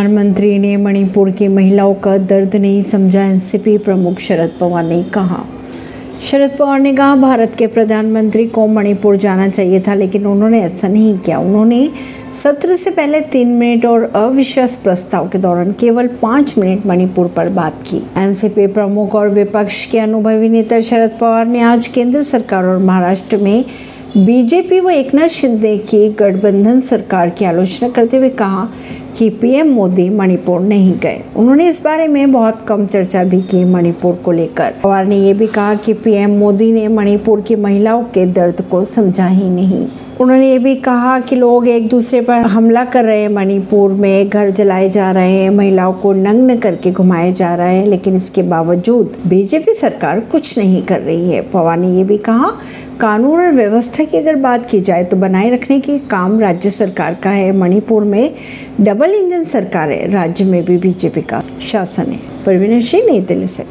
प्रधानमंत्री ने मणिपुर की महिलाओं का दर्द नहीं समझा, एनसीपी प्रमुख शरद पवार ने कहा। शरद पवार ने कहा, भारत के प्रधानमंत्री को मणिपुर जाना चाहिए था, लेकिन उन्होंने ऐसा नहीं किया। उन्होंने सत्र से पहले तीन मिनट और अविश्वास प्रस्ताव के दौरान केवल पाँच मिनट मणिपुर पर बात की। एनसीपी प्रमुख और विपक्ष के अनुभवी नेता शरद पवार ने आज केंद्र सरकार और महाराष्ट्र में बीजेपी व एकनाथ शिंदे की गठबंधन सरकार की आलोचना करते हुए कहा कि पीएम मोदी मणिपुर नहीं गए। उन्होंने इस बारे में बहुत कम चर्चा भी की मणिपुर को लेकर। पवार ने यह भी कहा कि पीएम मोदी ने मणिपुर की महिलाओं के दर्द को समझा ही नहीं। उन्होंने ये भी कहा कि लोग एक दूसरे पर हमला कर रहे हैं। मणिपुर में घर जलाए जा रहे हैं। महिलाओं को नग्न करके घुमाए जा रहे हैं। लेकिन इसके बावजूद बीजेपी सरकार कुछ नहीं कर रही है। पवार ने ये भी कहा, कानून और व्यवस्था की अगर बात की जाए तो बनाए रखने के काम राज्य सरकार का है। मणिपुर में डबल इंजन सरकार है। राज्य में भी बीजेपी का शासन है। परवीन सिंह, नई दिल्ली से।